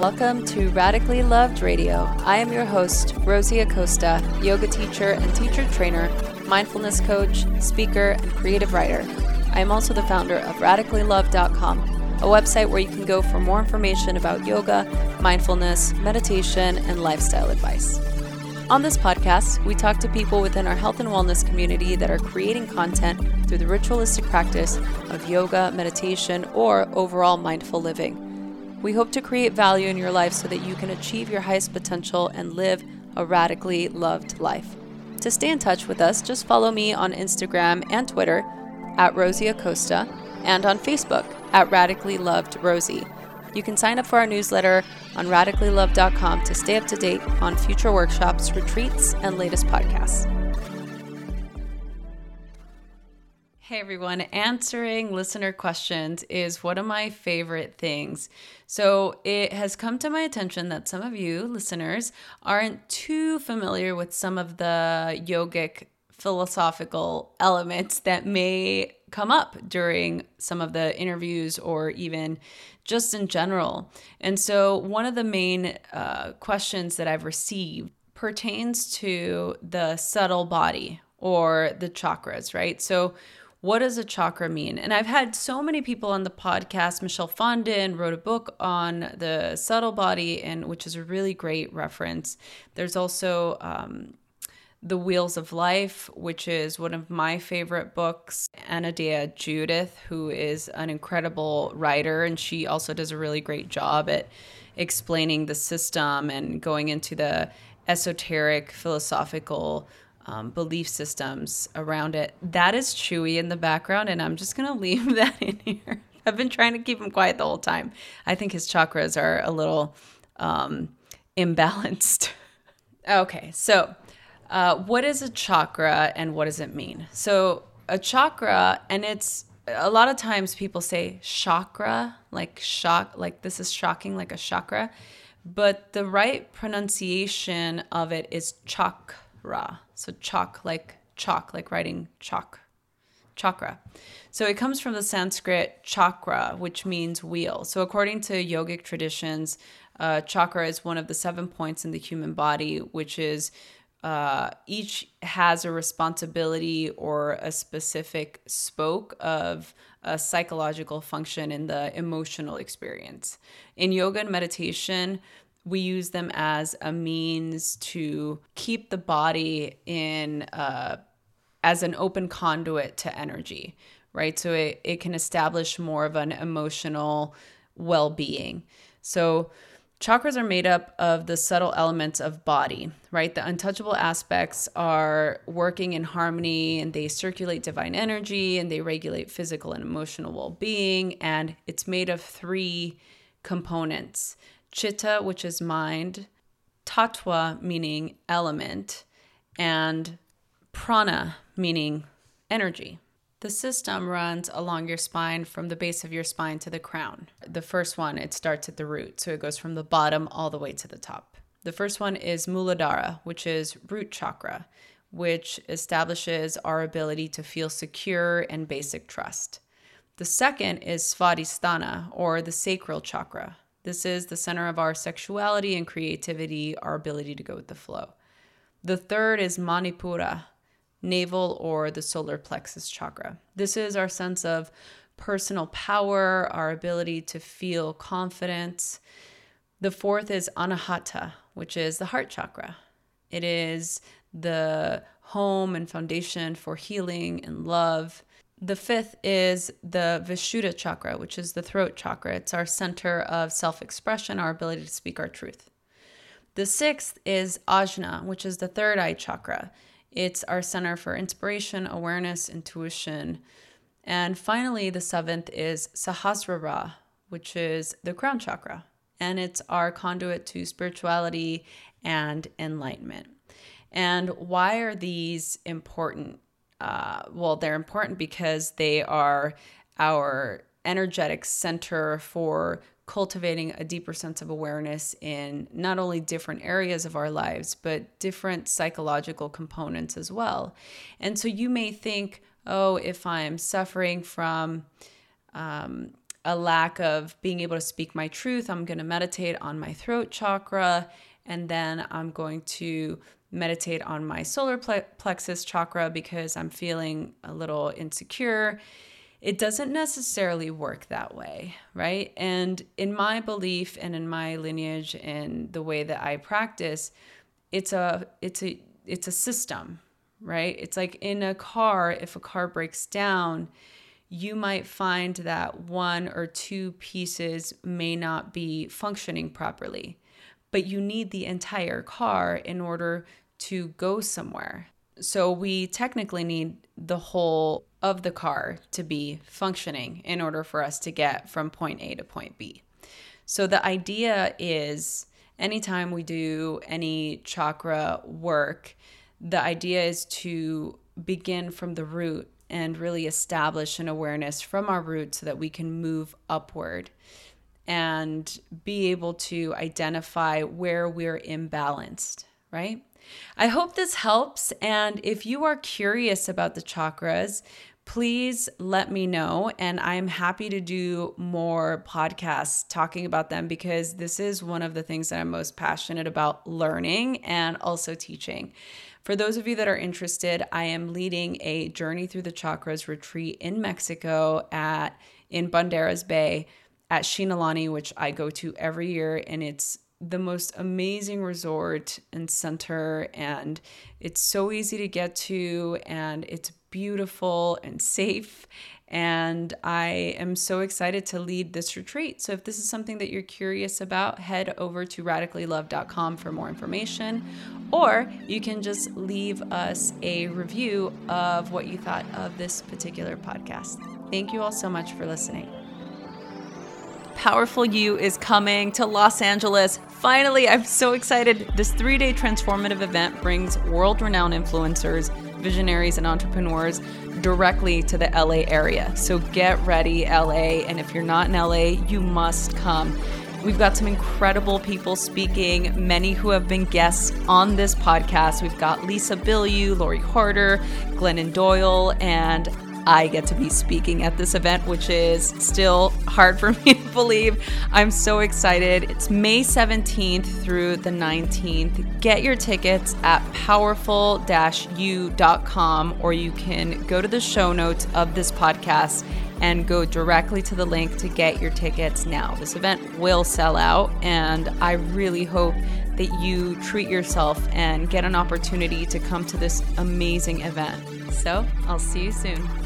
Welcome to Radically Loved Radio. I am your host, Rosie Acosta, yoga teacher and teacher trainer, mindfulness coach, speaker, and creative writer. I am also the founder of radicallylove.com, a website where you can go for more information about yoga, mindfulness, meditation, and lifestyle advice. On this podcast, we talk to people within our health and wellness community that are creating content through the ritualistic practice of yoga, meditation, or overall mindful living. We hope to create value in your life so that you can achieve your highest potential and live a radically loved life. To stay in touch with us, just follow me on Instagram and Twitter at Rosie Acosta and on Facebook at Radically Loved Rosie. You can sign up for our newsletter on radicallylove.com to stay up to date on future workshops, retreats, and latest podcasts. Hey everyone, answering listener questions is one of my favorite things. So, it has come to my attention that some of you listeners aren't too familiar with some of the yogic philosophical elements that may come up during some of the interviews or even just in general. And so, one of the main uh, questions that I've received pertains to the subtle body or the chakras, right? So, what does a chakra mean? And I've had so many people on the podcast. Michelle Fondin wrote a book on the subtle body, and which is a really great reference. There's also um, the Wheels of Life, which is one of my favorite books. Anodea Judith, who is an incredible writer, and she also does a really great job at explaining the system and going into the esoteric philosophical um, belief systems around it. That is Chewy in the background, and I'm just gonna leave that in here. I've been trying to keep him quiet the whole time. I think his chakras are a little um, imbalanced. okay, so uh, what is a chakra and what does it mean? So, a chakra, and it's a lot of times people say chakra, like shock, like this is shocking, like a chakra, but the right pronunciation of it is chakra. So, chalk, like chalk, like writing chalk, chakra. So, it comes from the Sanskrit chakra, which means wheel. So, according to yogic traditions, uh, chakra is one of the seven points in the human body, which is uh, each has a responsibility or a specific spoke of a psychological function in the emotional experience. In yoga and meditation, we use them as a means to keep the body in uh, as an open conduit to energy, right? So it, it can establish more of an emotional well being. So, Chakras are made up of the subtle elements of body, right? The untouchable aspects are working in harmony and they circulate divine energy and they regulate physical and emotional well being. And it's made of three components chitta, which is mind, tattva, meaning element, and prana, meaning energy. The system runs along your spine from the base of your spine to the crown. The first one, it starts at the root, so it goes from the bottom all the way to the top. The first one is Muladhara, which is root chakra, which establishes our ability to feel secure and basic trust. The second is Svadhisthana, or the sacral chakra. This is the center of our sexuality and creativity, our ability to go with the flow. The third is Manipura, navel or the solar plexus chakra. This is our sense of personal power, our ability to feel confidence. The fourth is anahata, which is the heart chakra. It is the home and foundation for healing and love. The fifth is the Vishuddha chakra, which is the throat chakra. It's our center of self expression, our ability to speak our truth. The sixth is Ajna, which is the third eye chakra. It's our center for inspiration, awareness, intuition. And finally, the seventh is Sahasrara, which is the crown chakra. And it's our conduit to spirituality and enlightenment. And why are these important? Uh, well, they're important because they are our energetic center for cultivating a deeper sense of awareness in not only different areas of our lives, but different psychological components as well. And so you may think, oh, if I'm suffering from um, a lack of being able to speak my truth, I'm going to meditate on my throat chakra and then I'm going to meditate on my solar plexus chakra because I'm feeling a little insecure. It doesn't necessarily work that way, right? And in my belief and in my lineage and the way that I practice, it's a it's a it's a system, right? It's like in a car, if a car breaks down, you might find that one or two pieces may not be functioning properly, but you need the entire car in order to go somewhere. So we technically need the whole of the car to be functioning in order for us to get from point A to point B. So the idea is anytime we do any chakra work, the idea is to begin from the root and really establish an awareness from our root so that we can move upward and be able to identify where we're imbalanced, right? I hope this helps. And if you are curious about the chakras, please let me know. And I'm happy to do more podcasts talking about them because this is one of the things that I'm most passionate about learning and also teaching. For those of you that are interested, I am leading a Journey Through the Chakras retreat in Mexico at in Banderas Bay at Xinalani, which I go to every year, and it's the most amazing resort and center and it's so easy to get to and it's beautiful and safe and I am so excited to lead this retreat. So if this is something that you're curious about, head over to radicallylove.com for more information or you can just leave us a review of what you thought of this particular podcast. Thank you all so much for listening. Powerful You is coming to Los Angeles. Finally, I'm so excited. This three day transformative event brings world renowned influencers, visionaries, and entrepreneurs directly to the LA area. So get ready, LA. And if you're not in LA, you must come. We've got some incredible people speaking, many who have been guests on this podcast. We've got Lisa Bilyeu, Lori Harder, Glennon Doyle, and I get to be speaking at this event, which is still hard for me believe. I'm so excited. It's May 17th through the 19th. Get your tickets at powerful u.com or you can go to the show notes of this podcast and go directly to the link to get your tickets now. This event will sell out, and I really hope that you treat yourself and get an opportunity to come to this amazing event. So I'll see you soon.